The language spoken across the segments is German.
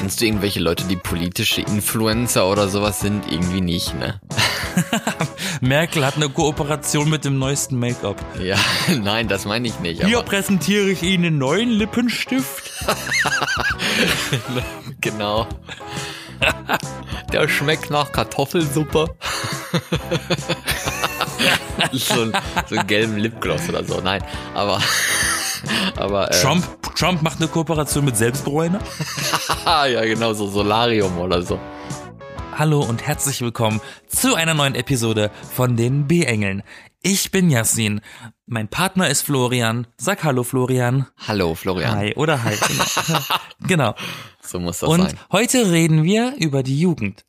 Kennst du irgendwelche Leute, die politische Influencer oder sowas sind? Irgendwie nicht, ne? Merkel hat eine Kooperation mit dem neuesten Make-up. Ja, nein, das meine ich nicht. Hier präsentiere ich Ihnen einen neuen Lippenstift. genau. Der schmeckt nach Kartoffelsuppe. so, ein, so einen gelben Lipgloss oder so. Nein, aber. Aber äh, Trump, Trump macht eine Kooperation mit Selbstbräuner. ja, genau, so Solarium oder so. Hallo und herzlich willkommen zu einer neuen Episode von den B-Engeln. Ich bin Yassin. Mein Partner ist Florian. Sag Hallo, Florian. Hallo, Florian. Hi oder Hi. Genau. So muss das Und sein. heute reden wir über die Jugend.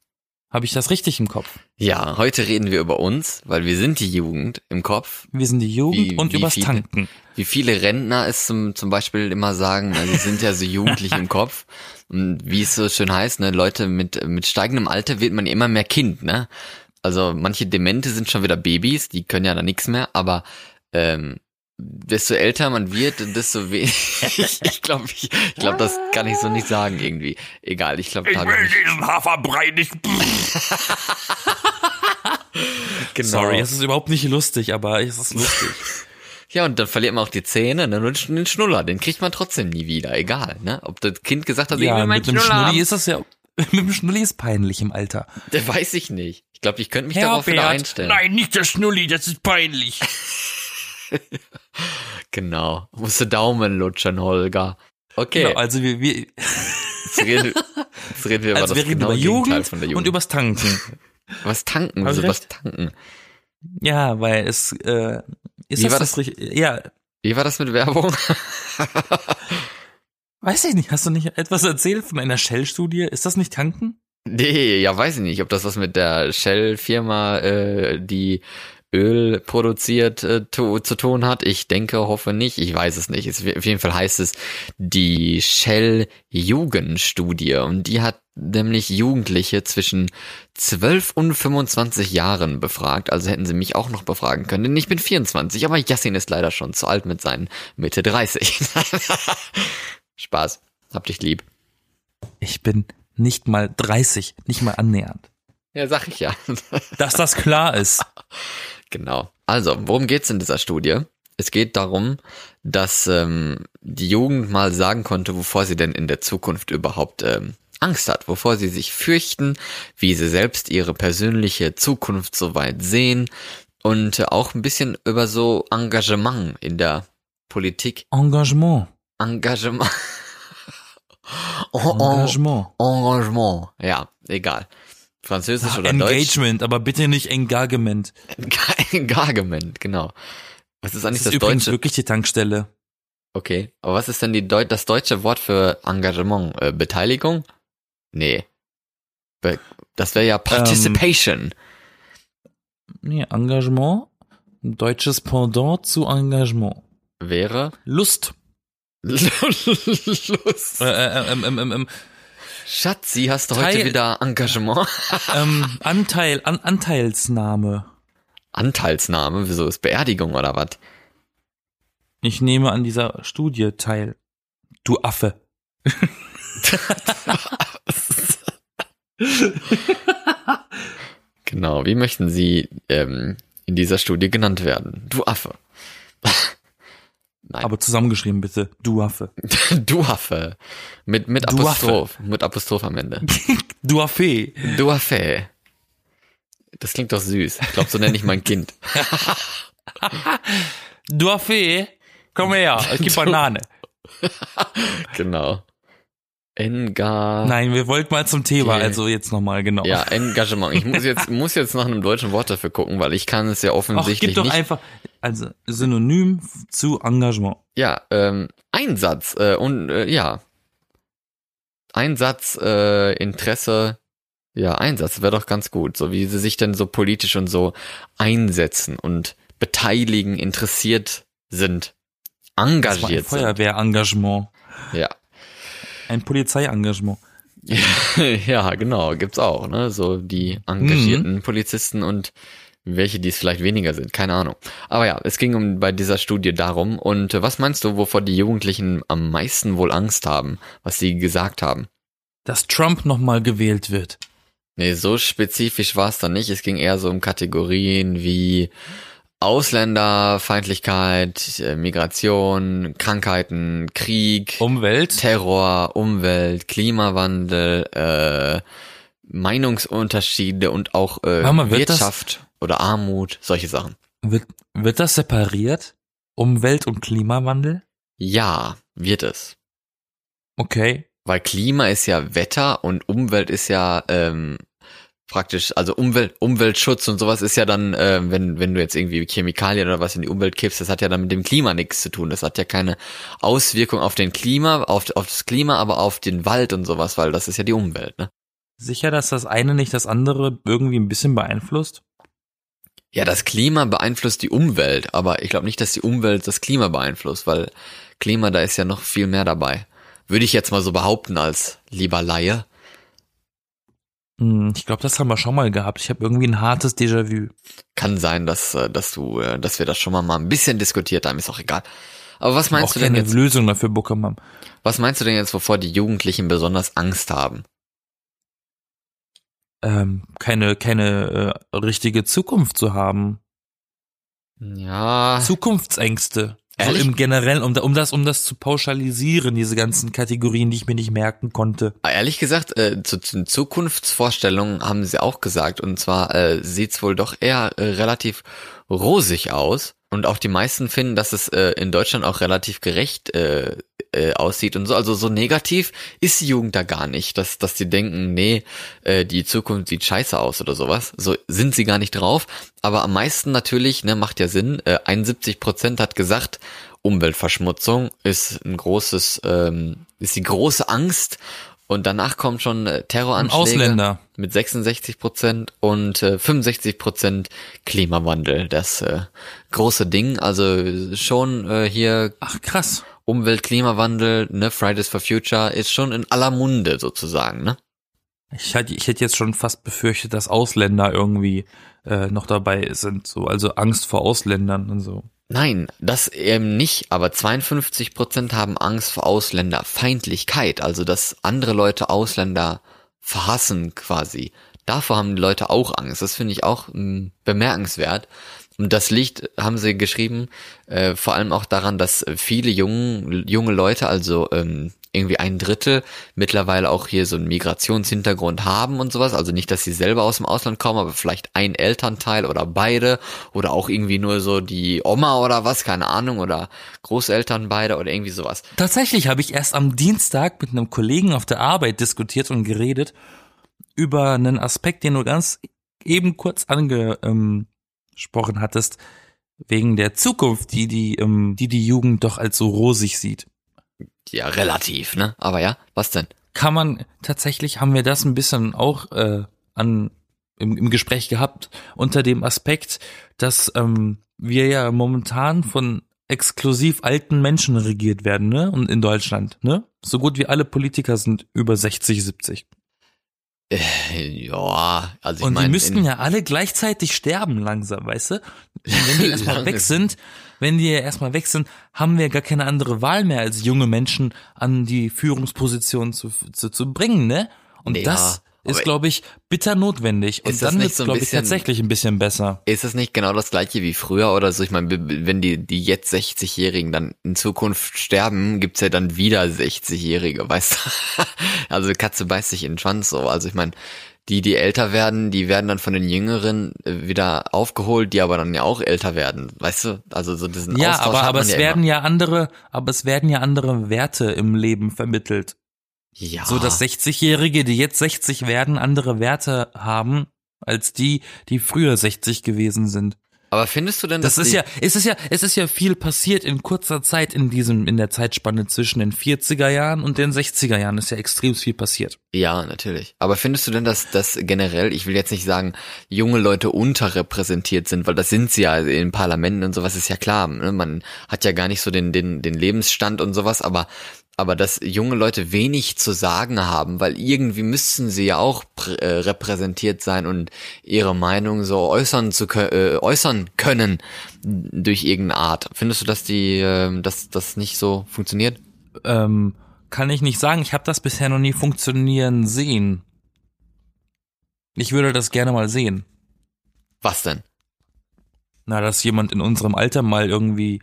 Habe ich das richtig im Kopf? Ja, heute reden wir über uns, weil wir sind die Jugend im Kopf. Wir sind die Jugend Wie- und wie übers viele? Tanken. Wie viele Rentner es zum, zum Beispiel immer sagen, also sie sind ja so jugendlich im Kopf. Und wie es so schön heißt, ne, Leute mit, mit steigendem Alter wird man immer mehr Kind, ne? Also manche Demente sind schon wieder Babys, die können ja da nichts mehr, aber ähm, desto älter man wird, desto weniger. ich ich glaube, ich, ich glaub, das kann ich so nicht sagen irgendwie. Egal, ich glaube, da ich mich, diesen Haferbrei nicht. genau. Sorry, es ist überhaupt nicht lustig, aber es ist lustig. Ja, und dann verliert man auch die Zähne, ne? Und den Schnuller, den kriegt man trotzdem nie wieder, egal, ne? Ob das Kind gesagt hat, ich will ja, meinen mit dem Schnuller Schnulli haben. ist das ja. Mit dem Schnulli ist peinlich im Alter. Der weiß ich nicht. Ich glaube, ich könnte mich darauf wieder einstellen. Nein, nicht der Schnulli, das ist peinlich. Genau. Musste Daumen lutschen, Holger. Okay, Genau, also wir, wir, jetzt, reden, jetzt reden wir über also das wir reden genaue über Jugend, von der und Jugend. übers Tanken. Was tanken, wieso was tanken? Ja, weil es äh, ist Wie das, war das das? richtig? Ja, Wie war das mit Werbung? weiß ich nicht. Hast du nicht etwas erzählt von einer Shell-Studie? Ist das nicht Tanken? nee, ja, weiß ich nicht, ob das was mit der Shell-Firma, äh, die Öl produziert, äh, to, zu tun hat. Ich denke, hoffe nicht. Ich weiß es nicht. Es, auf jeden Fall heißt es die Shell-Jugendstudie. Und die hat nämlich Jugendliche zwischen 12 und 25 Jahren befragt. Also hätten sie mich auch noch befragen können. Denn ich bin 24, aber Yassin ist leider schon zu alt mit seinen Mitte 30. Spaß. Hab dich lieb. Ich bin nicht mal 30, nicht mal annähernd. Ja, sag ich ja. Dass das klar ist. Genau. Also, worum geht's in dieser Studie? Es geht darum, dass ähm, die Jugend mal sagen konnte, wovor sie denn in der Zukunft überhaupt ähm, Angst hat, wovor sie sich fürchten, wie sie selbst ihre persönliche Zukunft soweit sehen und äh, auch ein bisschen über so Engagement in der Politik. Engagement. Engagement. Engagement. Engagement. Ja, egal. Französisch Ah, oder Deutsch. Engagement, aber bitte nicht Engagement. Engagement, genau. Was ist Das eigentlich ist das, übrigens deutsche? wirklich die Tankstelle. Okay, aber was ist denn die Deu das deutsche Wort für Engagement? Äh, Beteiligung? Nee. Be das wäre ja Participation. Nee, Engagement. Ein deutsches Pendant zu Engagement. Wäre Lust. Lust. Äh, äh, ähm, ähm, ähm, ähm, Schatzi, hast du heute Teil- wieder Engagement? ähm, Anteil, an, Anteilsnahme. Anteilsnahme, wieso ist Beerdigung oder was? Ich nehme an dieser Studie teil. Du Affe. Genau, wie möchten Sie ähm, in dieser Studie genannt werden? Du Affe. Nein. Aber zusammengeschrieben bitte. Du Affe. du Affe. Mit, mit Du Apostroph. Mit Apostroph am Ende. Du Affe. Du Affe. Das klingt doch süß. Ich glaube, so nenne ich mein Kind. Du Affe. Komm her, ich geb Banane. Genau. Enga. Nein, wir wollten mal zum Thema, Okay. also jetzt nochmal, genau. Ja, Engagement. Ich muss jetzt, muss jetzt nach einem deutschen Wort dafür gucken, weil ich kann es ja offensichtlich gib doch nicht. einfach, also Synonym zu Engagement. Ja, ähm, Einsatz äh, und äh, ja. Einsatz, äh, Interesse, ja, Einsatz wäre doch ganz gut, so wie sie sich denn so politisch und so einsetzen und beteiligen, interessiert sind, Das war ein engagiert sind. Feuerwehrengagement. Ja. Ein Polizeiengagement. ja, genau, gibt's auch, ne? So die engagierten Polizisten und welche, die es vielleicht weniger sind, keine Ahnung. Aber ja, es ging um bei dieser Studie darum. Und äh, was meinst du, wovor die Jugendlichen am meisten wohl Angst haben, was sie gesagt haben? dass Trump nochmal gewählt wird. Nee, so spezifisch war es dann nicht. Es ging eher so um Kategorien wie Ausländerfeindlichkeit, äh, Migration, Krankheiten, Krieg, Umwelt. Terror, Umwelt, Klimawandel, äh, Meinungsunterschiede und auch äh, mal, wird das- Wirtschaft oder Armut, solche Sachen. Wird, wird das separiert? Umwelt und Klimawandel? Ja, wird es. Okay. Weil Klima ist ja Wetter und Umwelt ist ja ähm, praktisch, also Umwelt, Umweltschutz und sowas ist ja dann, äh, wenn, wenn du jetzt irgendwie Chemikalien oder was in die Umwelt kippst, das hat ja dann mit dem Klima nichts zu tun. Das hat ja keine Auswirkung auf den Klima, auf, auf das Klima, aber auf den Wald und sowas, weil das ist ja die Umwelt, ne? Sicher, dass das eine nicht das andere irgendwie ein bisschen beeinflusst? Ja, das Klima beeinflusst die Umwelt, aber ich glaube nicht, dass die Umwelt das Klima beeinflusst, weil Klima, da ist ja noch viel mehr dabei. Würde ich jetzt mal so behaupten als lieber Laie. Hm, ich glaube, das haben wir schon mal gehabt. Ich habe irgendwie ein hartes Déjà-vu. Kann sein, dass, äh, dass du, äh, dass wir das schon mal, mal ein bisschen diskutiert haben, ist auch egal. Aber was meinst Auch du denn keine jetzt? Lösung dafür bekommen haben. Was meinst du denn jetzt, wovor die Jugendlichen besonders Angst haben? Ähm, keine, keine äh, richtige Zukunft zu haben. Ja, Zukunftsängste. So Ehrlich? im Generellen, um, um das, um das zu pauschalisieren, diese ganzen Kategorien, die ich mir nicht merken konnte. ehrlich gesagt, äh, zu, den Zukunftsvorstellungen haben sie auch gesagt. Und zwar äh, sieht's wohl doch eher äh, relativ rosig aus. Und auch die meisten finden, dass es äh, in Deutschland auch relativ gerecht äh, äh, aussieht und so. Also so negativ ist die Jugend da gar nicht, dass, dass die denken, nee, äh, die Zukunft sieht scheiße aus oder sowas. So sind sie gar nicht drauf. Aber am meisten natürlich, ne, macht ja Sinn, äh, 71 Prozent hat gesagt, Umweltverschmutzung ist ein großes, ähm, ist die große Angst. Und danach kommt schon äh, Terroranschläge Ausländer. mit 66 Prozent und äh, 65 Prozent Klimawandel. Das äh, große Ding. Also schon äh, hier Ach, krass. Umwelt, Klimawandel, ne, Fridays for Future ist schon in aller Munde sozusagen, ne? Ich hätte, ich hätte jetzt schon fast befürchtet, dass Ausländer irgendwie äh, noch dabei sind, so also Angst vor Ausländern und so. Nein, das eben nicht, aber 52 Prozent haben Angst vor Ausländerfeindlichkeit, also dass andere Leute Ausländer verhassen quasi. Davor haben die Leute auch Angst. Das finde ich auch mh, bemerkenswert. Und das liegt, haben sie geschrieben, äh, vor allem auch daran, dass viele jungen, junge Leute, also ähm, irgendwie ein Drittel, mittlerweile auch hier so einen Migrationshintergrund haben und sowas. Also nicht, dass sie selber aus dem Ausland kommen, aber vielleicht ein Elternteil oder beide oder auch irgendwie nur so die Oma oder was, keine Ahnung, oder Großeltern beide oder irgendwie sowas. Tatsächlich habe ich erst am Dienstag mit einem Kollegen auf der Arbeit diskutiert und geredet über einen Aspekt, den du ganz eben kurz angesprochen hattest, wegen der Zukunft, die die, ähm, die die Jugend doch als so rosig sieht. Ja, relativ, ne? Aber ja, was denn? Kann man, tatsächlich haben wir das ein bisschen auch äh, an, im, im Gespräch gehabt, unter dem Aspekt, dass ähm, wir ja momentan von exklusiv alten Menschen regiert werden, ne? Und in Deutschland, ne? So gut wie alle Politiker sind über 60, 70. Äh, ja, also ich Und meine, die müssten ja alle gleichzeitig sterben langsam, weißt du? Und wenn die erstmal weg sind, wenn die erstmal weg sind, haben wir gar keine andere Wahl mehr, als junge Menschen an die Führungsposition zu, zu, zu bringen, ne? Und Ja, das ist, glaube ich, bitter notwendig. Und dann nicht wird's, so glaube ich, tatsächlich ein bisschen besser. Ist es nicht genau das gleiche wie früher oder so? Ich meine, wenn die, die jetzt 60-Jährigen dann in Zukunft sterben, gibt's ja dann wieder 60-Jährige, weißt du? Also Katze beißt sich in den Schwanz so. Also ich meine, die, die älter werden, die werden dann von den Jüngeren äh, wieder aufgeholt, die aber dann ja auch älter werden, weißt du? Also so diesen Ja, Austausch aber, aber es ja werden immer. ja andere, aber es werden ja andere Werte im Leben vermittelt. Ja. So dass 60-Jährige, die jetzt 60 werden, andere Werte haben als die, die früher 60 gewesen sind. aber findest du denn, Das dass ist die, ja, es ist ja, es ist ja viel passiert in kurzer Zeit in diesem, in der Zeitspanne zwischen den 40er Jahren und den 60er Jahren ist ja extrem viel passiert. Ja, natürlich. Aber findest du denn, dass das generell, ich will jetzt nicht sagen, junge Leute unterrepräsentiert sind, weil das sind sie ja in Parlamenten und sowas ist ja klar. Ne? Man hat ja gar nicht so den, den, den Lebensstand und sowas, aber aber dass junge Leute wenig zu sagen haben, weil irgendwie müssten sie ja auch äh, repräsentiert sein und ihre Meinung so äußern zu äh, äußern können durch irgendeine Art. Findest du, dass die, äh, dass das nicht so funktioniert? Ähm, kann ich nicht sagen. Ich habe das bisher noch nie funktionieren sehen. Ich würde das gerne mal sehen. Was denn? Na, dass jemand in unserem Alter mal irgendwie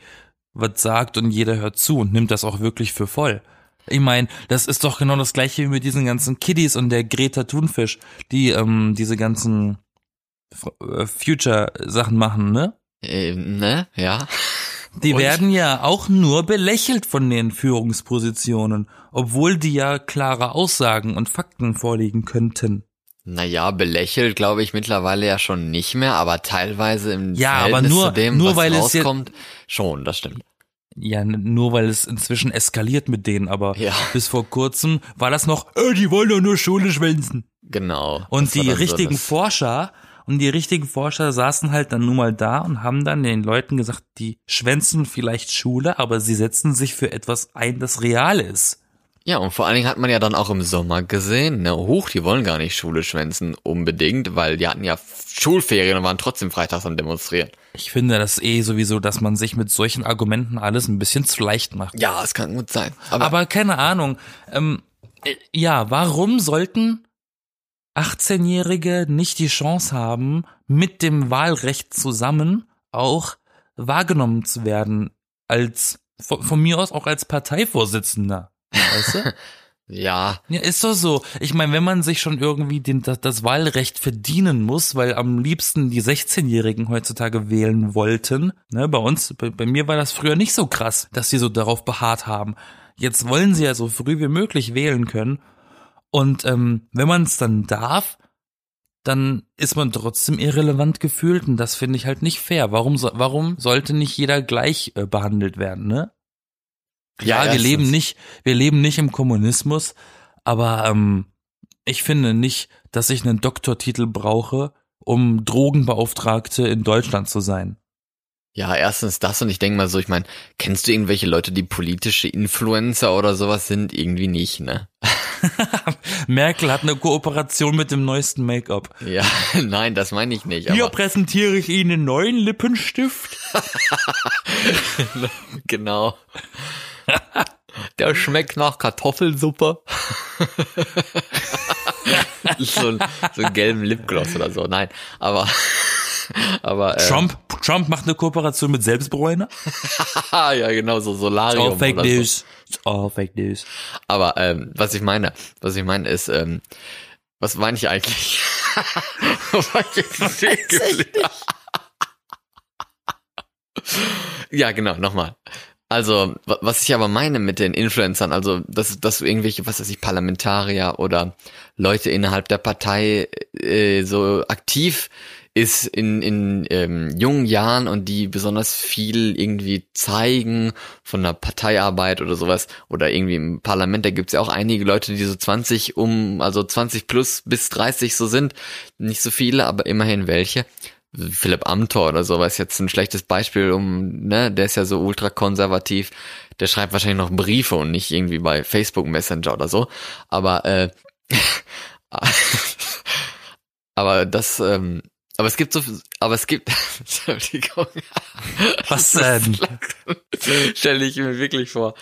was sagt und jeder hört zu und nimmt das auch wirklich für voll. Ich meine, das ist doch genau das gleiche wie mit diesen ganzen Kiddies und der Greta Thunfisch, die ähm, diese ganzen äh, Future-Sachen machen, ne? Ähm, ne? Ja. Die Und? werden ja auch nur belächelt von den Führungspositionen, obwohl die ja klare Aussagen und Fakten vorlegen könnten. Naja, belächelt glaube ich mittlerweile ja schon nicht mehr, aber teilweise im Ja, aber Verhältnis nur- zu dem, nur was weil es rauskommt, schon, das stimmt. Ja, nur weil es inzwischen eskaliert mit denen, aber Ja. bis vor kurzem war das noch, äh, die wollen doch nur Schule schwänzen. Genau. Und die so richtigen das- Forscher und die richtigen Forscher saßen halt dann nun mal da und haben dann den Leuten gesagt, die schwänzen vielleicht Schule, aber sie setzen sich für etwas ein, das real ist. Ja, und vor allen Dingen hat man ja dann auch im Sommer gesehen, ne, hoch, die wollen gar nicht Schule schwänzen unbedingt, weil die hatten ja Schulferien und waren trotzdem freitags am Demonstrieren. Ich finde das eh sowieso, dass man sich mit solchen Argumenten alles ein bisschen zu leicht macht. Ja, es kann gut sein. Aber, Aber keine Ahnung. Ähm, äh, ja, warum sollten 18-Jährige nicht die Chance haben, mit dem Wahlrecht zusammen auch wahrgenommen zu werden als von, von mir aus auch als Parteivorsitzender? Weißt du? ja, Ja, ist doch so. Ich meine, wenn man sich schon irgendwie den, das, das Wahlrecht verdienen muss, weil am liebsten die 16-Jährigen heutzutage wählen wollten, ne, bei uns, bei, bei mir war das früher nicht so krass, dass sie so darauf beharrt haben. Jetzt wollen sie ja so früh wie möglich wählen können. Und ähm, wenn man es dann darf, dann ist man trotzdem irrelevant gefühlt und das finde ich halt nicht fair. Warum, so, warum sollte nicht jeder gleich äh, behandelt werden, ne? Ja, wir erstens. leben nicht, wir leben nicht im Kommunismus, aber ähm, ich finde nicht, dass ich einen Doktortitel brauche, um Drogenbeauftragte in Deutschland zu sein. Ja, erstens das und ich denke mal so, ich meine, kennst du irgendwelche Leute, die politische Influencer oder sowas sind? Irgendwie nicht, ne? Merkel hat eine Kooperation mit dem neuesten Make-up. Ja, nein, das meine ich nicht. Hier präsentiere ich Ihnen einen neuen Lippenstift. genau. Der schmeckt nach Kartoffelsuppe. so, ein, so einen gelben Lipgloss oder so. Nein, aber aber äh, Trump, Trump macht eine Kooperation mit Selbstbräuner. Ja, genau so Solarium All Fake oder so. News. All Fake News. Aber ähm, was ich meine, was ich meine ist, ähm, was meine ich eigentlich? Ich ja, genau, nochmal. Also, wa- was ich aber meine mit den Influencern, also, dass, dass du irgendwelche, was weiß ich, Parlamentarier oder Leute innerhalb der Partei äh, so aktiv ist in, in ähm, jungen Jahren und die besonders viel irgendwie zeigen von der Parteiarbeit oder sowas oder irgendwie im Parlament, da gibt's ja auch einige Leute, die so 20 um, also 20 plus bis 30 so sind, nicht so viele, aber immerhin welche. Philipp Amthor oder sowas jetzt ein schlechtes Beispiel, um, ne, der ist ja so ultrakonservativ, der schreibt wahrscheinlich noch Briefe und nicht irgendwie bei Facebook Messenger oder so, aber äh, aber das ähm, aber es gibt so aber es gibt Entschuldigung Was denn? stelle ich mir wirklich vor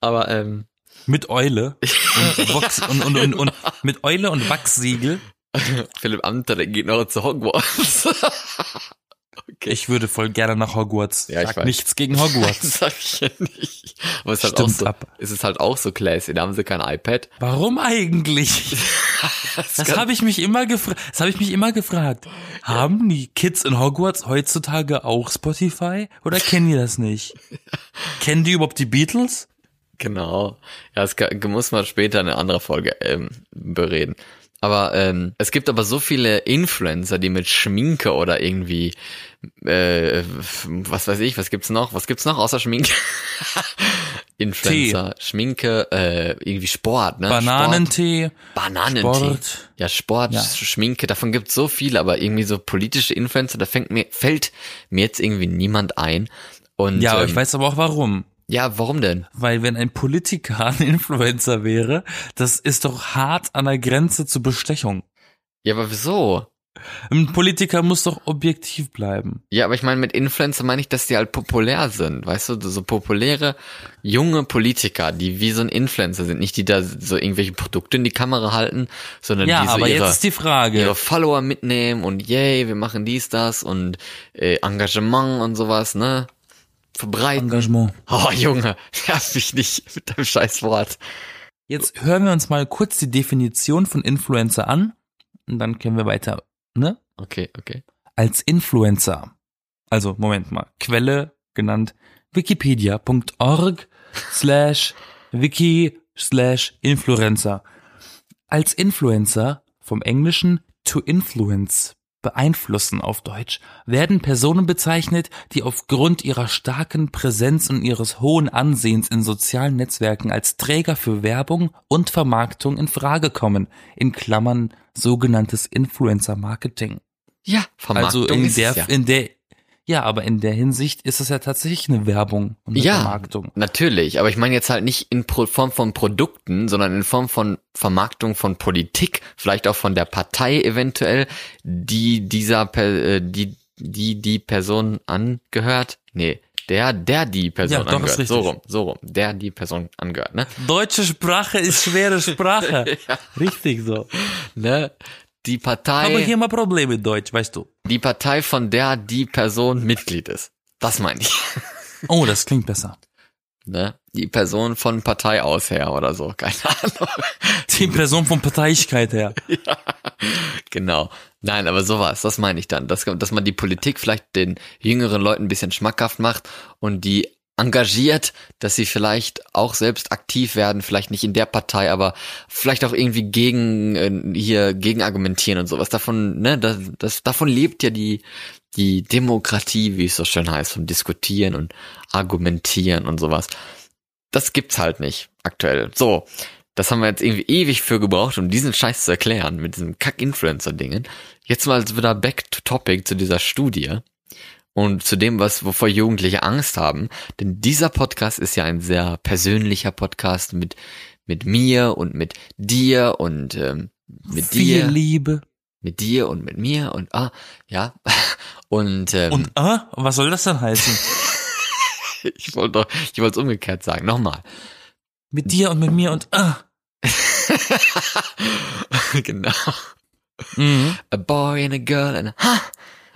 aber ähm, Mit Eule und, Wachs und, und, und, und mit Eule und Wachssiegel. Philipp Amthor der geht noch zu Hogwarts okay Ich würde voll gerne nach Hogwarts. Ja, ich Sag weiß. nichts gegen Hogwarts. sag ich ja nicht aber es ist halt auch so ab. es ist halt auch so classy da haben sie kein iPad Warum eigentlich? Das habe ich mich immer gefragt. Das habe ich mich immer gefragt. Haben die Kids in Hogwarts heutzutage auch Spotify oder kennen die das nicht? Kennen die überhaupt die Beatles? Genau. Ja, das kann- muss man später in einer anderen Folge ähm, bereden. Aber ähm, es gibt aber so viele Influencer, die mit Schminke oder irgendwie, äh, was weiß ich, was gibt's noch? Was gibt's noch außer Schminke? Influencer, Schminke, äh, irgendwie Sport, ne? Sport, Bananentee, Bananentee. Sport. Ja, Sport, Ja. Schminke, davon gibt's so viele, aber irgendwie so politische Influencer, da fängt mir, fällt mir jetzt irgendwie niemand ein. Und Ja, ähm, ich weiß aber auch warum. Ja, warum denn? Weil wenn ein Politiker ein Influencer wäre, das ist doch hart an der Grenze zur Bestechung. Ja, aber wieso? Ein Politiker muss doch objektiv bleiben. Ja, aber ich meine, mit Influencer meine ich, dass die halt populär sind. Weißt du, so populäre junge Politiker, die wie so ein Influencer sind. Nicht die da so irgendwelche Produkte in die Kamera halten, sondern Ja, die so aber ihre, jetzt ist die Frage. ihre Follower mitnehmen und yay, wir machen dies, das und äh, Engagement und sowas, ne? Verbreiten. Engagement. Oh, Junge, nerv mich nicht mit deinem scheiß Wort. Jetzt hören wir uns mal kurz die Definition von Influencer an und dann können wir weiter, ne? Okay, okay. Als Influencer. Also, Moment mal. Quelle genannt wikipedia.org slash wiki slash Influencer. Als Influencer vom Englischen to influence beeinflussen auf Deutsch, werden Personen bezeichnet, die aufgrund ihrer starken Präsenz und ihres hohen Ansehens in sozialen Netzwerken als Träger für Werbung und Vermarktung in Frage kommen, in Klammern sogenanntes Influencer-Marketing. Ja, Vermarktung Also in der, ja. in der, ja, aber in der Hinsicht ist es ja tatsächlich eine Werbung und eine Ja, Vermarktung. natürlich, aber ich meine jetzt halt nicht in Form von Produkten, sondern in Form von Vermarktung von Politik, vielleicht auch von der Partei eventuell, die dieser, äh, die, die, die Person angehört. Nee, der, der die Person Ja, doch, angehört. So rum, so rum, der die Person angehört, ne? Deutsche Sprache ist schwere Sprache. Richtig so. ne? Die Aber Partei, hier mal Probleme mit Deutsch, weißt du. die Partei, von der die Person Mitglied ist. Das meine ich. Oh, das klingt besser. Ne? Die Person von Partei aus her oder so, keine Ahnung. Die Person von Parteiigkeit her. ja, genau. Nein, aber sowas, das meine ich dann. Dass, dass man die Politik vielleicht den jüngeren Leuten ein bisschen schmackhaft macht und die engagiert, dass sie vielleicht auch selbst aktiv werden, vielleicht nicht in der Partei, aber vielleicht auch irgendwie gegen äh, hier gegen argumentieren und sowas. Davon, ne, das, das davon lebt ja die die Demokratie, wie es so schön heißt, vom Diskutieren und Argumentieren und sowas. Das gibt's halt nicht aktuell. So, das haben wir jetzt irgendwie ewig für gebraucht, um diesen Scheiß zu erklären, mit diesem Kack-Influencer-Dingen. Jetzt mal wieder back to topic zu dieser Studie und zu dem, was, wovor Jugendliche Angst haben. Denn dieser Podcast ist ja ein sehr persönlicher Podcast mit, mit mir und mit dir und ähm, mit Viel dir, Liebe. mit dir und mit mir und ah, ja. Und, ähm, Und, ah, was soll das denn heißen? ich wollte doch, ich wollte es umgekehrt sagen. Nochmal. Mit dir und mit mir und, ah. genau. Mhm. A boy and a girl and a, ha,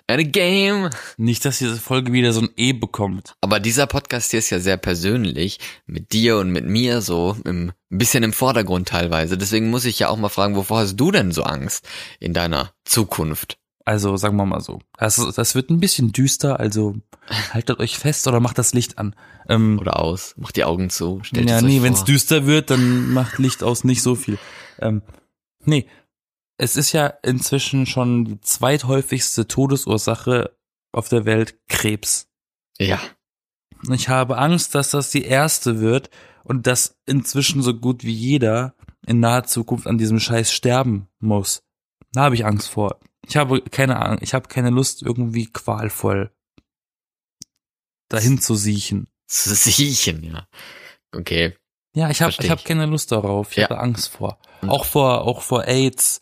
a game. Nicht, dass diese Folge wieder so ein E bekommt. Aber dieser Podcast hier ist ja sehr persönlich, mit dir und mit mir so, im, ein bisschen im Vordergrund teilweise. Deswegen muss ich ja auch mal fragen, wovor hast du denn so Angst in deiner Zukunft? Also, sagen wir mal so. Das, das wird ein bisschen düster, also haltet euch fest oder macht das Licht an. Ähm, Oder aus? Mach die Augen zu, stellt ja, nee, wenn es düster wird, dann macht Licht aus nicht so viel. Ähm, nee, es ist ja inzwischen schon die zweithäufigste Todesursache auf der Welt Krebs. Ja, Ich habe Angst, dass das die erste wird und dass inzwischen so gut wie jeder in naher Zukunft an diesem Scheiß sterben muss. Da habe ich Angst vor. Ich habe keine Angst, ich habe keine Lust, irgendwie qualvoll dahin zu siechen. zu siechen, ja. Okay. Ja, ich habe ich habe keine Lust darauf. Ich Ja. habe Angst vor. Auch vor auch vor AIDS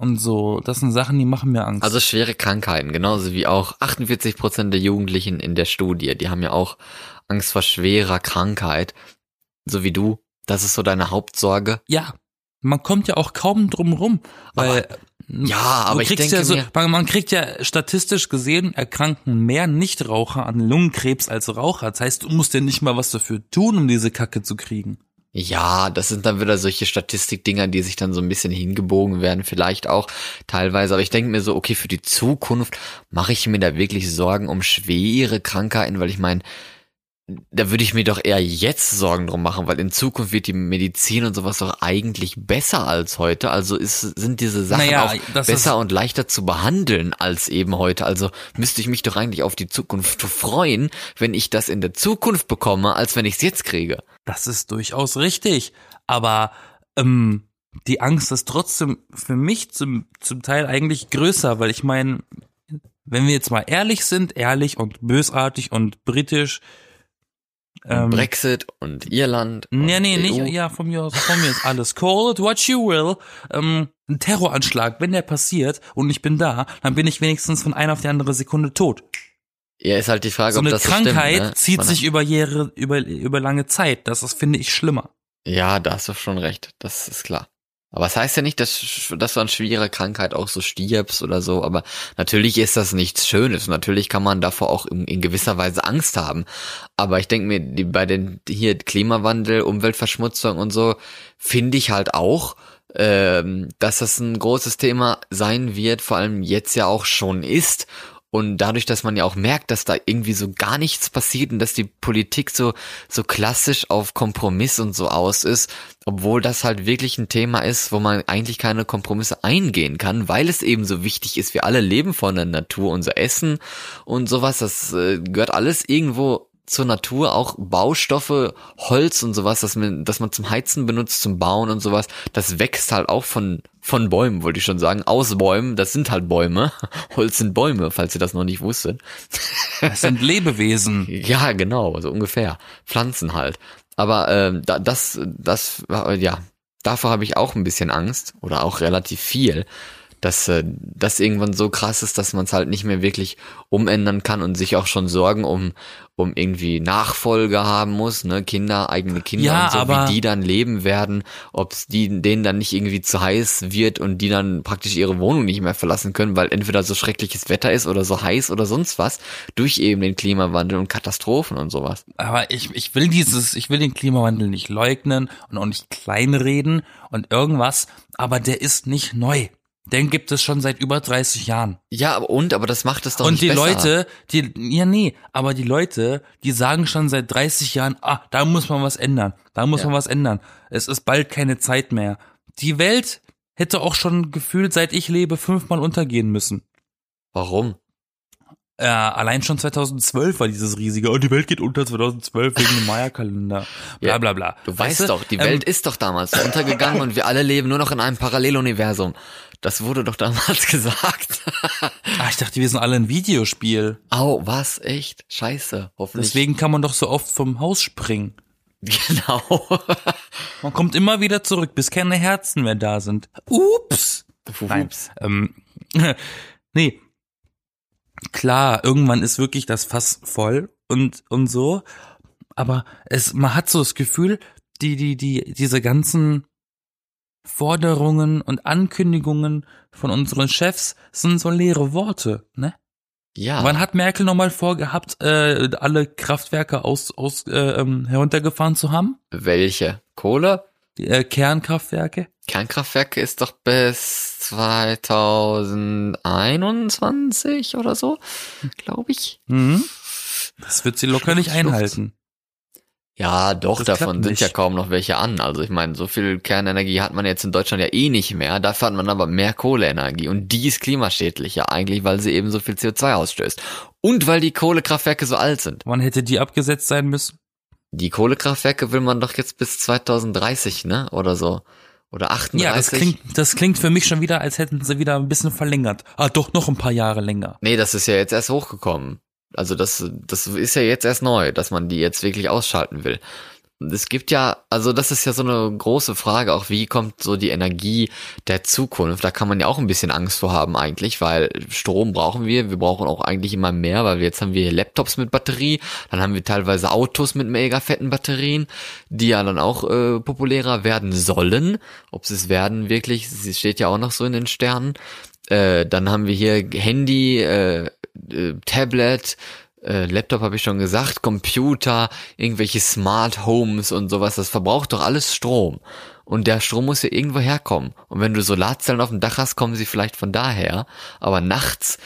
und so. Das sind Sachen, die machen mir Angst. Also schwere Krankheiten, genauso wie auch 48 Prozent der Jugendlichen in der Studie, die haben ja auch Angst vor schwerer Krankheit, so wie du. Das ist so deine Hauptsorge. ja, man kommt ja auch kaum drum rum, weil ja, aber ich denke ja so, man, man kriegt ja statistisch gesehen erkranken mehr Nichtraucher an Lungenkrebs als Raucher. Das heißt, du musst ja nicht mal was dafür tun, um diese Kacke zu kriegen. Ja, das sind dann wieder solche Statistikdinger, die sich dann so ein bisschen hingebogen werden, vielleicht auch teilweise. Aber ich denke mir so, okay, für die Zukunft mache ich mir da wirklich Sorgen um schwere Krankheiten, weil ich meine, da würde ich mir doch eher jetzt Sorgen drum machen, weil in Zukunft wird die Medizin und sowas doch eigentlich besser als heute. Also ist, sind diese Sachen Naja, auch besser und leichter zu behandeln als eben heute. Also müsste ich mich doch eigentlich auf die Zukunft freuen, wenn ich das in der Zukunft bekomme, als wenn ich es jetzt kriege. Das ist durchaus richtig. Aber ähm, die Angst ist trotzdem für mich zum, zum Teil eigentlich größer, weil ich meine, wenn wir jetzt mal ehrlich sind, ehrlich und bösartig und britisch, ähm, Brexit und Irland. Nee, und nee, EU. nicht, ja, von mir aus, von mir ist alles. Call it what you will. Ähm, Ein Terroranschlag, wenn der passiert und ich bin da, dann bin ich wenigstens von einer auf die andere Sekunde tot. Ja, ist halt die Frage, So ob eine das Krankheit so stimmt, ne? zieht Man- sich über Jahre, über, über lange Zeit. Das ist, finde ich, schlimmer. Ja, da hast du schon recht. Das ist klar. Aber es heißt ja nicht, dass, dass du an schwerer Krankheit auch so stirbst oder so. Aber natürlich ist das nichts Schönes. Natürlich kann man davor auch in, in gewisser Weise Angst haben. Aber ich denke mir, die, bei den hier Klimawandel, Umweltverschmutzung und so, finde ich halt auch, ähm, dass das ein großes Thema sein wird, vor allem jetzt ja auch schon ist. Und dadurch, dass man ja auch merkt, dass da irgendwie so gar nichts passiert und dass die Politik so, so klassisch auf Kompromiss und so aus ist, obwohl das halt wirklich ein Thema ist, wo man eigentlich keine Kompromisse eingehen kann, weil es eben so wichtig ist. Wir alle leben von der Natur, unser Essen und sowas, das äh, gehört alles irgendwo zur Natur, auch Baustoffe, Holz und sowas, dass man, dass man zum Heizen benutzt, zum Bauen und sowas, das wächst halt auch von, von Bäumen, wollte ich schon sagen, aus Bäumen, das sind halt Bäume. Holz sind Bäume, falls ihr das noch nicht wusstet. Das sind Lebewesen. Ja, genau, so ungefähr. Pflanzen halt. Aber ähm, da, das, das, ja, davor habe ich auch ein bisschen Angst oder auch relativ viel, dass äh, das irgendwann so krass ist, dass man es halt nicht mehr wirklich umändern kann und sich auch schon Sorgen um um irgendwie Nachfolge haben muss, ne, Kinder, eigene Kinder Ja, und so, aber- wie die dann leben werden, ob es denen dann nicht irgendwie zu heiß wird und die dann praktisch ihre Wohnung nicht mehr verlassen können, weil entweder so schreckliches Wetter ist oder so heiß oder sonst was, durch eben den Klimawandel und Katastrophen und sowas. Aber ich, ich will dieses, ich will den Klimawandel nicht leugnen und auch nicht kleinreden und irgendwas, aber der ist nicht neu. Den gibt es schon seit über 30 Jahren. Ja, aber und, aber das macht es doch und nicht die besser. Leute, die, ja nee, aber die Leute, die sagen schon seit 30 Jahren, ah, da muss man was ändern, da muss Ja. man was ändern. Es ist bald keine Zeit mehr. Die Welt hätte auch schon gefühlt, seit ich lebe, fünfmal untergehen müssen. Warum? Äh, allein schon 2012 war dieses riesige, oh, die Welt geht unter 2012 wegen dem Maya-Kalender. Bla bla bla. Du weißt du, doch, die ähm, Welt ist doch damals untergegangen und wir alle leben nur noch in einem Paralleluniversum. Das wurde doch damals gesagt. Ah, ich dachte, wir sind alle ein Videospiel. Au, was? Echt? Scheiße. Hoffentlich. Deswegen kann man doch so oft vom Haus springen. Genau. Man kommt immer wieder zurück, bis keine Herzen mehr da sind. Ups. Nein. Ups. Ähm, nee. Klar, irgendwann ist wirklich das Fass voll und, und so. Aber es, man hat so das Gefühl, die, die, die, diese ganzen Forderungen und Ankündigungen von unseren Chefs sind so leere Worte, ne? Ja. Wann hat Merkel nochmal vorgehabt, äh, alle Kraftwerke aus, aus äh, ähm, heruntergefahren zu haben? Welche? Kohle? Die, äh, Kernkraftwerke? Kernkraftwerke ist doch bis 2021 oder so, glaube ich. Mhm. Das wird sie locker nicht einhalten. Ja, doch, Das davon sind ja kaum noch welche an. Also ich meine, so viel Kernenergie hat man jetzt in Deutschland ja eh nicht mehr. Dafür hat man aber mehr Kohleenergie. Und die ist klimaschädlicher eigentlich, weil sie eben so viel CO2 ausstößt. Und weil die Kohlekraftwerke so alt sind. Wann hätte die abgesetzt sein müssen? Die Kohlekraftwerke will man doch jetzt bis 2030, ne? Oder so. Oder 38. Ja, das klingt, das klingt für mich schon wieder, als hätten sie wieder ein bisschen verlängert. Ah, doch noch ein paar Jahre länger. Nee, das ist ja jetzt erst hochgekommen. Also das, das ist ja jetzt erst neu, dass man die jetzt wirklich ausschalten will. Es gibt ja, also das ist ja so eine große Frage, auch wie kommt so die Energie der Zukunft? Da kann man ja auch ein bisschen Angst vor haben eigentlich, weil Strom brauchen wir, wir brauchen auch eigentlich immer mehr, weil jetzt haben wir Laptops mit Batterie, dann haben wir teilweise Autos mit mega fetten Batterien, die ja dann auch äh, populärer werden sollen. Ob sie es werden wirklich, es steht ja auch noch so in den Sternen. Äh, dann haben wir hier Handy, äh, äh, Tablet, äh, Laptop habe ich schon gesagt, Computer, irgendwelche Smart Homes und sowas, das verbraucht doch alles Strom. Und der Strom muss ja irgendwo herkommen. Und wenn du Solarzellen auf dem Dach hast, kommen sie vielleicht von daher. Aber nachts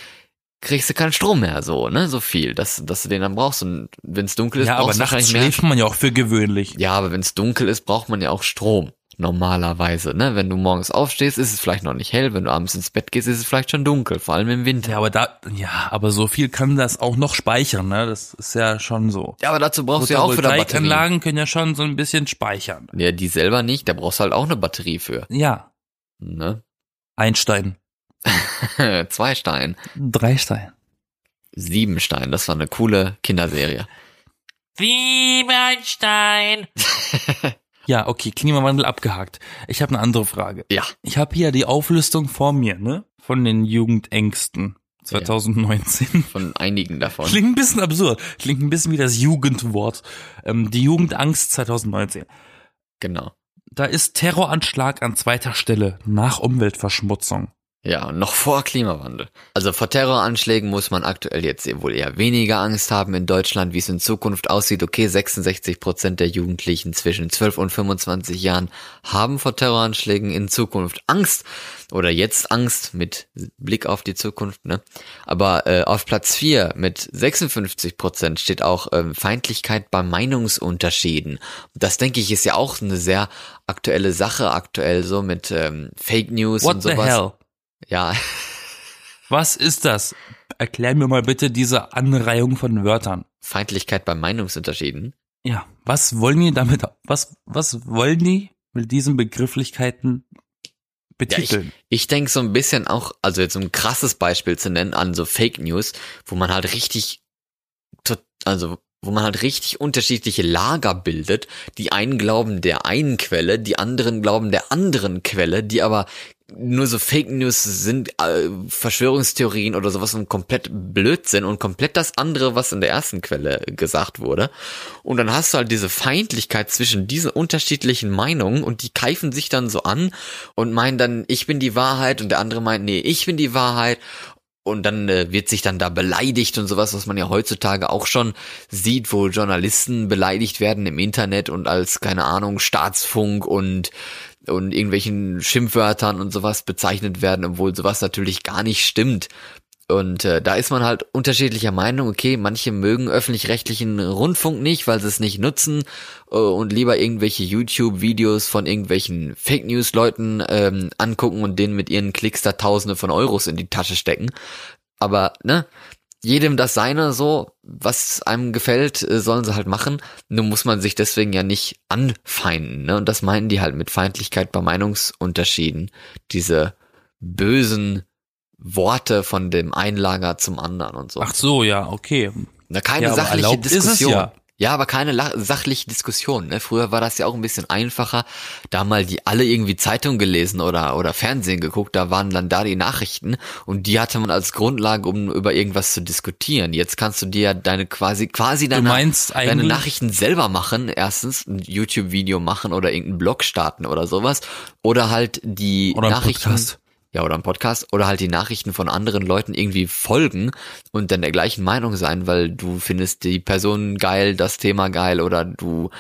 kriegst du keinen Strom mehr so, ne? So viel, dass, dass du den dann brauchst. Und wenn es dunkel ist, Ja, aber brauchst du nachts schläft man ja auch für gewöhnlich. Ja, aber wenn es dunkel ist, braucht man ja auch Strom. Normalerweise, ne? Wenn du morgens aufstehst, ist es vielleicht noch nicht hell. Wenn du abends ins Bett gehst, ist es vielleicht schon dunkel. Vor allem im Winter. Ja, aber da, ja, aber so viel kann das auch noch speichern, ne? Das ist ja schon so. Ja, aber dazu brauchst du ja auch wieder Batterie. Photovoltaikanlagen können ja schon so ein bisschen speichern. Ja, die selber nicht, da brauchst du halt auch eine Batterie für. Ja, Ne? Einstein. Zwei Stein. Drei Stein. Sieben Stein, das war eine coole Kinderserie. Siebenstein. Ja, okay, Klimawandel abgehakt. Ich habe eine andere Frage. Ja. Ich habe hier die Auflistung vor mir, ne? Von den Jugendängsten 2019. Von einigen davon. Klingt ein bisschen absurd. Klingt ein bisschen wie das Jugendwort. Ähm, die Jugendangst 2019. Genau. Da ist Terroranschlag an zweiter Stelle nach Umweltverschmutzung. Ja, noch vor Klimawandel. Also vor Terroranschlägen muss man aktuell jetzt wohl eher weniger Angst haben in Deutschland, wie es in Zukunft aussieht. Okay, 66 Prozent der Jugendlichen zwischen 12 und 25 Jahren haben vor Terroranschlägen in Zukunft Angst oder jetzt Angst mit Blick auf die Zukunft. Ne? Aber äh, auf Platz 4 mit 56 Prozent steht auch ähm, Feindlichkeit bei Meinungsunterschieden. Das denke ich ist ja auch eine sehr aktuelle Sache aktuell so mit ähm, Fake News What und the sowas. hell? Ja, Was ist das? Erklär mir mal bitte diese Anreihung von Wörtern. Feindlichkeit bei Meinungsunterschieden. Ja, was wollen die damit, was, was wollen die mit diesen Begrifflichkeiten betiteln? Ich denke so ein bisschen auch, also jetzt um ein krasses Beispiel zu nennen, an so Fake News, wo man halt richtig, also wo man halt richtig unterschiedliche Lager bildet. Die einen glauben der einen Quelle, die anderen glauben der anderen Quelle, die aber nur so Fake News sind, äh, Verschwörungstheorien oder sowas und komplett Blödsinn und komplett das andere, was in der ersten Quelle gesagt wurde. Und dann hast du halt diese Feindlichkeit zwischen diesen unterschiedlichen Meinungen und die keifen sich dann so an und meinen dann, ich bin die Wahrheit und der andere meint, nee, ich bin die Wahrheit und dann äh, wird sich dann da beleidigt und sowas, was man ja heutzutage auch schon sieht, wo Journalisten beleidigt werden im Internet und als, keine Ahnung, Staatsfunk und und irgendwelchen Schimpfwörtern und sowas bezeichnet werden, obwohl sowas natürlich gar nicht stimmt. Und äh, da ist man halt unterschiedlicher Meinung. Okay, manche mögen öffentlich-rechtlichen Rundfunk nicht, weil sie es nicht nutzen äh, und lieber irgendwelche YouTube-Videos von irgendwelchen Fake News-Leuten ähm, angucken und denen mit ihren Klicks da Tausende von Euros in die Tasche stecken. Aber ne, jedem das seine so, was einem gefällt, äh, sollen sie halt machen. Nur muss man sich deswegen ja nicht anfeinden. Ne? Und das meinen die halt mit Feindlichkeit bei Meinungsunterschieden. Diese bösen Worte von dem Einlager zum anderen und so. Ach so, ja, okay. Na, keine Ja, sachliche erlaubt ist es Diskussion. ja. Ja, aber keine sachliche Diskussion. Ne? Früher war das ja auch ein bisschen einfacher. Da mal die alle irgendwie Zeitung gelesen oder oder Fernsehen geguckt, da waren dann da die Nachrichten und die hatte man als Grundlage, um über irgendwas zu diskutieren. Jetzt kannst du dir deine quasi quasi deine, deine Nachrichten selber machen. Erstens ein YouTube-Video machen oder irgendeinen Blog starten oder sowas oder halt die Oder Nachrichten Podcast. Ja, oder ein Podcast oder halt die Nachrichten von anderen Leuten irgendwie folgen und dann der gleichen Meinung sein, weil du findest die Person geil, das Thema geil oder du,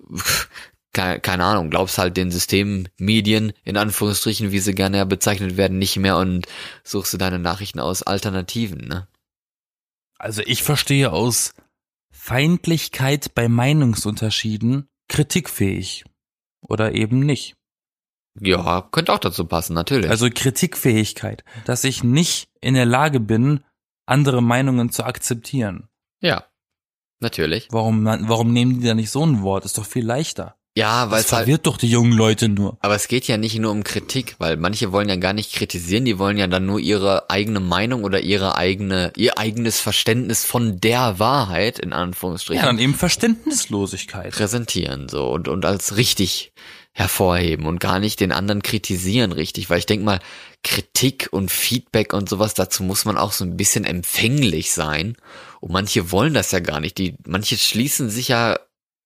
keine, keine Ahnung, glaubst halt den Systemmedien, in Anführungsstrichen, wie sie gerne bezeichnet werden, nicht mehr und suchst du deine Nachrichten aus Alternativen, ne? Also ich verstehe aus Feindlichkeit bei Meinungsunterschieden kritikfähig. Oder eben nicht. Ja, könnte auch dazu passen, natürlich. Also Kritikfähigkeit, dass ich nicht in der Lage bin, andere Meinungen zu akzeptieren. ja, natürlich. Warum, warum nehmen die da nicht so ein Wort? Ist doch viel leichter. Ja, weil Das es halt, verwirrt doch die jungen Leute nur. Aber es geht ja nicht nur um Kritik, weil manche wollen ja gar nicht kritisieren, die wollen ja dann nur ihre eigene Meinung oder ihre eigene, ihr eigenes Verständnis von der Wahrheit, in Ja, Anführungsstrichen, dann eben Verständnislosigkeit. präsentieren, so, und, und als richtig hervorheben und gar nicht den anderen kritisieren richtig, weil ich denke mal, Kritik und Feedback und sowas, dazu muss man auch so ein bisschen empfänglich sein. Und manche wollen das ja gar nicht. Die, manche schließen sich ja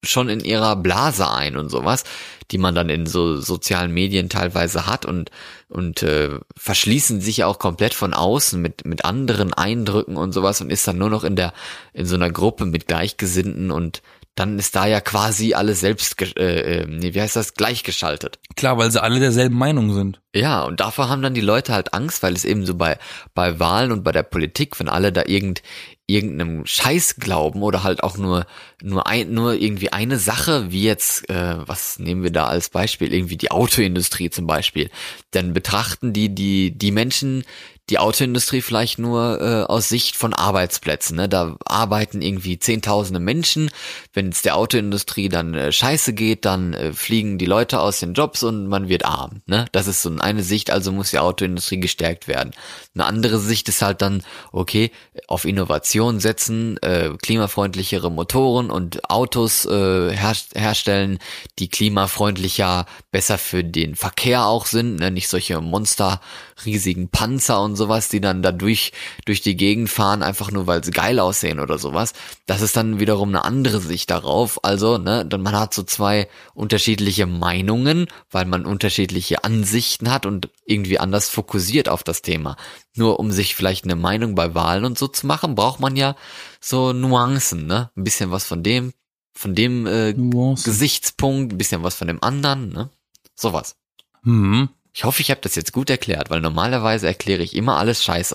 schon in ihrer Blase ein und sowas, die man dann in so sozialen Medien teilweise hat und und äh, verschließen sich ja auch komplett von außen mit mit anderen Eindrücken und sowas und ist dann nur noch in der in so einer Gruppe mit Gleichgesinnten und dann ist da ja quasi alles selbst, äh, äh, nee, wie heißt das, gleichgeschaltet. Klar, weil sie alle derselben Meinung sind. Ja, und davor haben dann die Leute halt Angst, weil es eben so bei, bei Wahlen und bei der Politik, wenn alle da irgend, irgendeinem Scheiß glauben oder halt auch nur, nur ein, nur irgendwie eine Sache, wie jetzt, äh, was nehmen wir da als Beispiel, irgendwie die Autoindustrie zum Beispiel, dann betrachten die, die, die Menschen, die Autoindustrie vielleicht nur äh, aus Sicht von Arbeitsplätzen. Ne? Da arbeiten irgendwie zehntausende Menschen. Wenn es der Autoindustrie dann äh, scheiße geht, dann äh, fliegen die Leute aus den Jobs und man wird arm. Ne? Das ist so eine Sicht, also muss die Autoindustrie gestärkt werden. Eine andere Sicht ist halt dann, okay, auf Innovation setzen, äh, klimafreundlichere Motoren und Autos äh, her herstellen, die klimafreundlicher, besser für den Verkehr auch sind, ne? nicht solche Monster, riesigen Panzer und sowas, die dann da durch, durch die Gegend fahren, einfach nur weil sie geil aussehen oder sowas. Das ist dann wiederum eine andere Sicht darauf. Also, ne, dann man hat so zwei unterschiedliche Meinungen, weil man unterschiedliche Ansichten hat und irgendwie anders fokussiert auf das Thema. Nur um sich vielleicht eine Meinung bei Wahlen und so zu machen, braucht man ja so Nuancen, ne? Ein bisschen was von dem, von dem äh, Gesichtspunkt, ein bisschen was von dem anderen, ne? Sowas. Hm. Ich hoffe, ich habe das jetzt gut erklärt, weil normalerweise erkläre ich immer alles scheiße.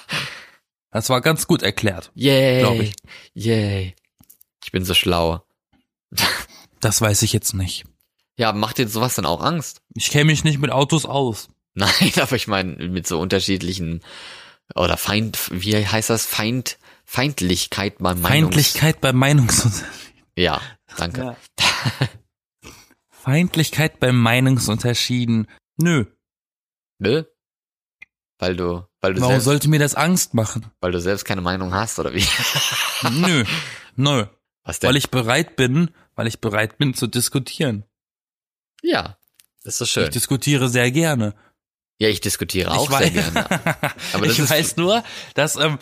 das war ganz gut erklärt. Yay. Ich. Yay. Ich bin so schlau. das weiß ich jetzt nicht. Ja, macht dir sowas dann auch Angst? Ich kenne mich nicht mit Autos aus. Nein, aber ich meine mit so unterschiedlichen oder Feind, wie heißt das? Feind, Feindlichkeit beim Meinungs Feindlichkeit beim Meinungsunterschied. Ja, danke. Ja. Feindlichkeit beim Meinungsunterschieden. Nö. Nö? Weil du, weil du Warum selbst, sollte mir das Angst machen? Weil du selbst keine Meinung hast, oder wie? nö. Nö. Was denn? Weil ich bereit bin, weil ich bereit bin zu diskutieren. Ja. Das ist so schön. Ich diskutiere sehr gerne. Ja, ich diskutiere auch ich sehr gerne. Aber ich weiß nur, dass ähm,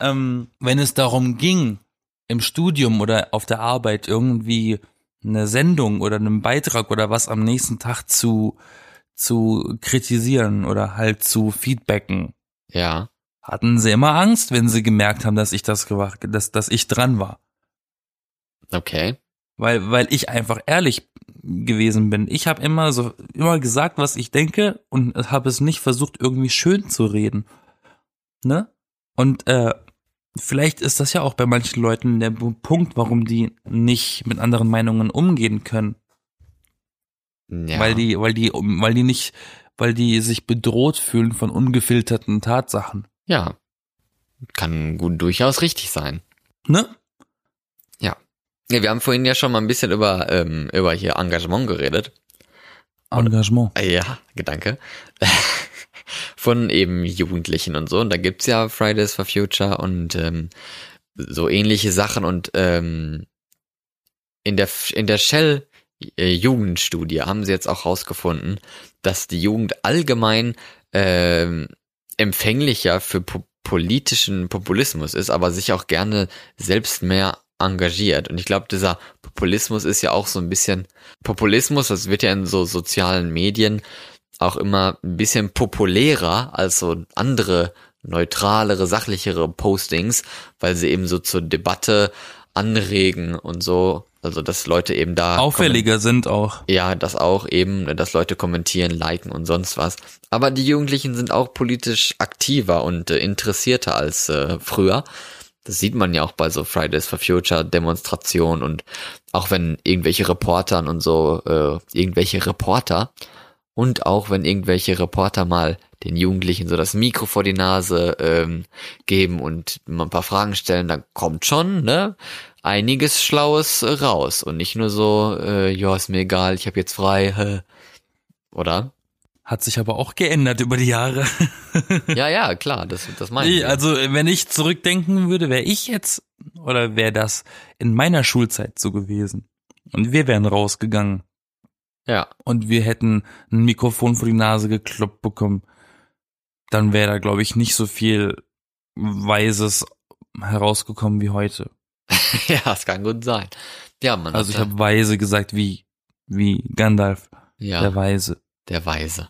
ähm, wenn es darum ging, im Studium oder auf der Arbeit irgendwie eine Sendung oder einen Beitrag oder was am nächsten Tag zu zu kritisieren oder halt zu feedbacken. Ja. Hatten sie immer Angst, wenn sie gemerkt haben, dass ich das gemacht, dass, dass ich dran war. Okay. Weil, weil ich einfach ehrlich gewesen bin. Ich habe immer so, immer gesagt, was ich denke und habe es nicht versucht, irgendwie schön zu reden. Ne? Und äh, vielleicht ist das ja auch bei manchen Leuten der Punkt, warum die nicht mit anderen Meinungen umgehen können. Ja. Weil die, weil die, weil die nicht, weil die sich bedroht fühlen von ungefilterten Tatsachen. Ja. Kann gut durchaus richtig sein. Ne? Ja. Ja, wir haben vorhin ja schon mal ein bisschen über, ähm, über hier Engagement geredet. Engagement. Und, ja, Gedanke. Von eben Jugendlichen und so. Und da gibt's ja Fridays for Future und ähm, so ähnliche Sachen und ähm, in der in der Shell Jugendstudie haben sie jetzt auch rausgefunden, dass die Jugend allgemein äh, empfänglicher für po politischen Populismus ist, aber sich auch gerne selbst mehr engagiert. Und ich glaube, dieser Populismus ist ja auch so ein bisschen Populismus, das wird ja in so sozialen Medien auch immer ein bisschen populärer als so andere neutralere, sachlichere Postings, weil sie eben so zur Debatte anregen und so also, dass Leute eben da. Auffälliger sind auch. Ja, das auch eben, dass Leute kommentieren, liken und sonst was. Aber die Jugendlichen sind auch politisch aktiver und äh, interessierter als äh, früher. Das sieht man ja auch bei so Fridays for Future Demonstrationen und auch wenn irgendwelche Reportern und so, äh, irgendwelche Reporter und auch wenn irgendwelche Reporter mal den Jugendlichen so das Mikro vor die Nase ähm, geben und mal ein paar Fragen stellen, dann kommt schon, ne? Einiges Schlaues äh, raus und nicht nur so, äh, ja, ist mir egal, ich habe jetzt frei, oder? Hat sich aber auch geändert über die Jahre. ja, ja, klar, das, das meine ich. Also, wenn ich zurückdenken würde, wäre ich jetzt, oder wäre das in meiner Schulzeit so gewesen. Und wir wären rausgegangen. Ja. Und wir hätten ein Mikrofon vor die Nase gekloppt bekommen. Dann wäre da, glaube ich, nicht so viel Weises herausgekommen wie heute. ja, das kann gut sein. Ja, man. Also ich habe weise gesagt, wie wie Gandalf, ja, der Weise. Der Weise.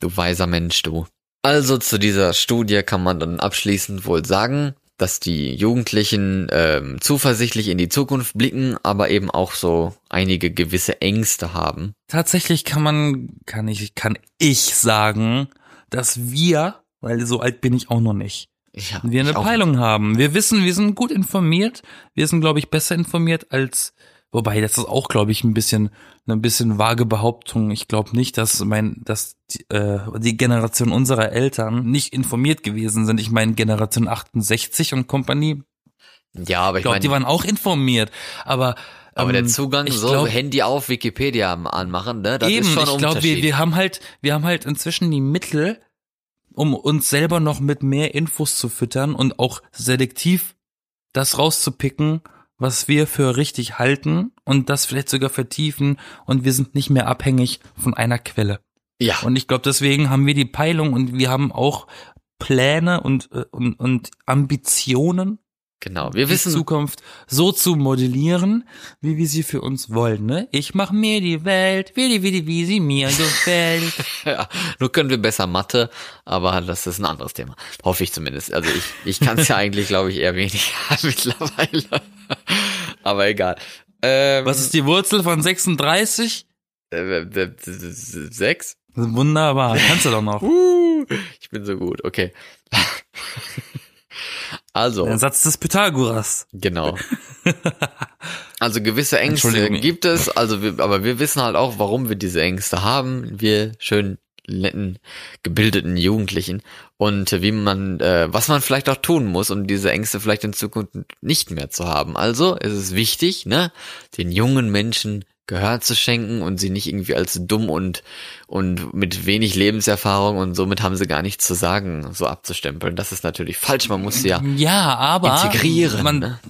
Du weiser Mensch, du. Also zu dieser Studie kann man dann abschließend wohl sagen, dass die Jugendlichen ähm, zuversichtlich in die Zukunft blicken, aber eben auch so einige gewisse Ängste haben. Tatsächlich kann man, kann ich, kann ich sagen, dass wir, weil so alt bin ich auch noch nicht, ja, wir eine Peilung haben. Wir wissen, wir sind gut informiert. Wir sind, glaube ich, besser informiert als Wobei, das ist auch, glaube ich, ein bisschen, ein bisschen vage Behauptung. Ich glaube nicht, dass mein, dass die, äh, die Generation unserer Eltern nicht informiert gewesen sind. Ich meine, Generation 68 und Company. Ja, aber Ich ich glaube, die waren auch informiert. Aber, aber ähm, der Zugang, ich so glaub- Handy auf, Wikipedia anmachen, ne, das Eben, ist schon ein ich glaube, wir, wir haben halt, wir haben halt inzwischen die Mittel, um uns selber noch mit mehr Infos zu füttern und auch selektiv das rauszupicken, was wir für richtig halten und das vielleicht sogar vertiefen und wir sind nicht mehr abhängig von einer Quelle. ja, Und ich glaube, deswegen haben wir die Peilung und wir haben auch Pläne und, äh, und, und Ambitionen, genau. Wir die wissen, Zukunft so zu modellieren, wie wir sie für uns wollen. Ne? Ich mach mir die Welt, wie die, wie die, wie sie mir gefällt. ja, nur können wir besser Mathe, aber das ist ein anderes Thema. Hoffe ich zumindest. Also ich, ich kann es ja eigentlich, glaube ich, eher weniger mittlerweile. aber egal. Ähm, Was ist die Wurzel von 36? äh, äh, äh, sechs? Wunderbar, kannst du doch noch. Uh, ich bin so gut, okay. Also, Der Satz des Pythagoras. genau. Also gewisse Ängste gibt es, also wir, aber wir wissen halt auch, warum wir diese Ängste haben. Wir schön netten, gebildeten Jugendlichen und äh, wie man, äh, was man vielleicht auch tun muss, um diese Ängste vielleicht in Zukunft nicht mehr zu haben. Also es ist wichtig, ne, den jungen Menschen Gehör zu schenken und sie nicht irgendwie als dumm und und mit wenig Lebenserfahrung und somit haben sie gar nichts zu sagen, so abzustempeln. Das ist natürlich falsch. Man muss sie ja Ja, aber Integrieren, Man, ne?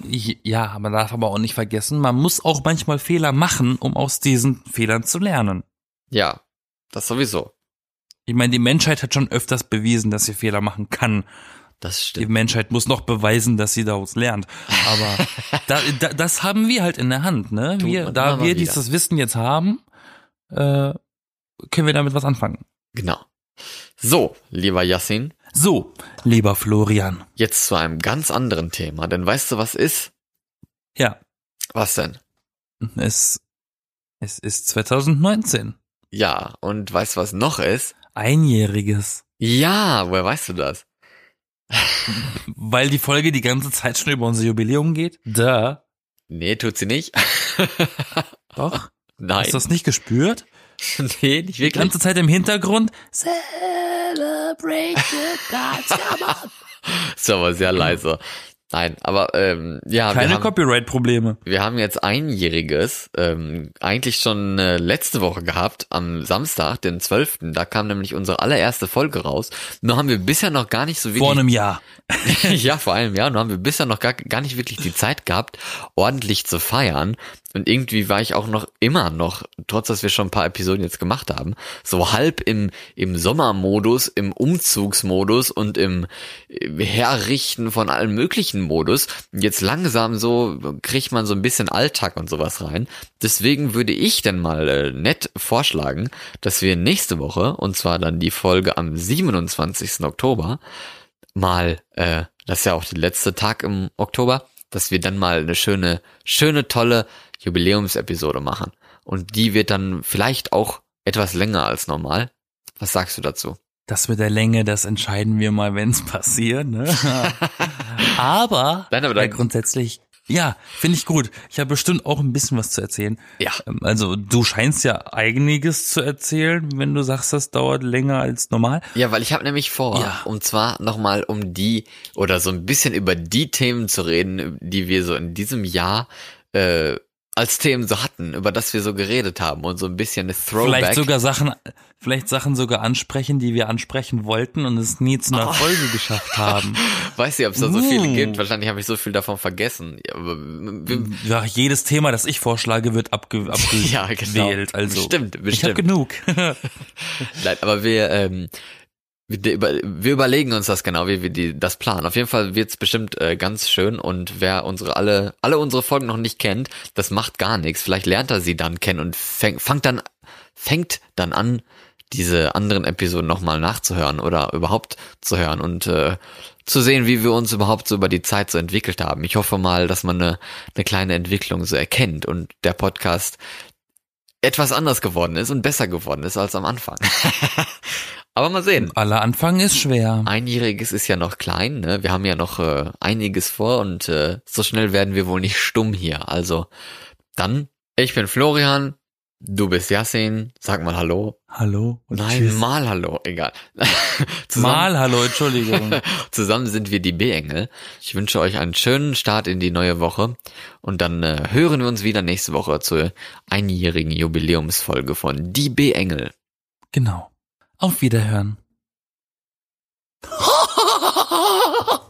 Ja, man darf aber auch nicht vergessen, man muss auch manchmal Fehler machen, um aus diesen Fehlern zu lernen. Ja, das sowieso. Ich meine, die Menschheit hat schon öfters bewiesen, dass sie Fehler machen kann. Das Die stimmt. Menschheit muss noch beweisen, dass sie daraus lernt. Aber da, da, das haben wir halt in der Hand, ne? Tut Wir, da wir wieder. dieses Wissen jetzt haben, äh, können wir damit was anfangen. Genau. So, lieber Yassin, So, lieber Florian. jetzt zu einem ganz anderen Thema. Denn weißt du, was ist? Ja, Was denn? es, es ist 2019. Ja, und weißt du, was noch ist? Einjähriges. Ja, woher weißt du das? Weil die Folge die ganze Zeit schon über unser Jubiläum geht? Da. Nee, tut sie nicht. Doch. Nein. Hast du das nicht gespürt? nee, nicht Die wirklich. ganze Zeit im Hintergrund. Celebrate the gods, come on. Ist aber sehr leise. Nein, aber ähm, ja, Keine Copyright-Probleme. wir haben jetzt einjähriges, ähm, eigentlich schon äh, letzte Woche gehabt, am Samstag, den 12. Da kam nämlich unsere allererste Folge raus. Nur haben wir bisher noch gar nicht so wirklich Vor einem Jahr. ja, vor allem, ja. Und haben wir bisher noch gar, gar nicht wirklich die Zeit gehabt, ordentlich zu feiern. Und irgendwie war ich auch noch immer noch, trotz dass wir schon ein paar Episoden jetzt gemacht haben, so halb im, im Sommermodus, im Umzugsmodus und im, Herrichten von allen möglichen Modus. Jetzt langsam so kriegt man so ein bisschen Alltag und sowas rein. Deswegen würde ich dann mal äh, nett vorschlagen, dass wir nächste Woche, und zwar dann die Folge am 27. Oktober, mal, äh, das ist ja auch der letzte Tag im Oktober, dass wir dann mal eine schöne, schöne, tolle Jubiläumsepisode machen. Und die wird dann vielleicht auch etwas länger als normal. Was sagst du dazu? Das mit der Länge, das entscheiden wir mal, wenn es passiert. Ne? aber, Nein, aber ja, dann- grundsätzlich, ja, finde ich gut. Ich habe bestimmt auch ein bisschen was zu erzählen. Ja. Ähm, Also du scheinst ja einiges zu erzählen, wenn du sagst, das dauert länger als normal. Ja, weil ich habe nämlich vor, Ja. und zwar nochmal um die oder so ein bisschen über die Themen zu reden, die wir so in diesem Jahr äh, als Themen so hatten, über das wir so geredet haben und so ein bisschen eine Throwback. Vielleicht sogar Sachen, vielleicht Sachen sogar ansprechen, die wir ansprechen wollten und es nie zu einer Folge geschafft haben. Weiß nicht, ob es da so viele gibt. Wahrscheinlich habe ich so viel davon vergessen. Ja, jedes Thema, das ich vorschlage, wird abge abgewählt. Ja, genau. Also Bestimmt, Ich habe genug. Nein, aber wir, ähm, wir, über, wir überlegen uns das genau, wie wir die, das planen. Auf jeden Fall wird's bestimmt äh, ganz schön und wer unsere alle alle unsere Folgen noch nicht kennt, das macht gar nichts. Vielleicht lernt er sie dann kennen und fängt, fängt dann fängt dann an, diese anderen Episoden nochmal nachzuhören oder überhaupt zu hören und äh, zu sehen, wie wir uns überhaupt so über die Zeit so entwickelt haben. Ich hoffe mal, dass man eine, eine kleine Entwicklung so erkennt und der Podcast etwas anders geworden ist und besser geworden ist als am Anfang. Aber mal sehen. Aller Anfang ist schwer. Einjähriges ist ja noch klein, ne? Wir haben ja noch äh, einiges vor und äh, so schnell werden wir wohl nicht stumm hier. Also Dann, ich bin Florian, du bist Yassin, sag mal Hallo. Hallo und Nein, tschüss. mal Hallo, egal. Mal Hallo, Entschuldigung. Zusammen sind wir die B-Engel. Ich wünsche euch einen schönen Start in die neue Woche und dann äh, hören wir uns wieder nächste Woche zur einjährigen Jubiläumsfolge von Die B-Engel. genau. Auf Wiederhören.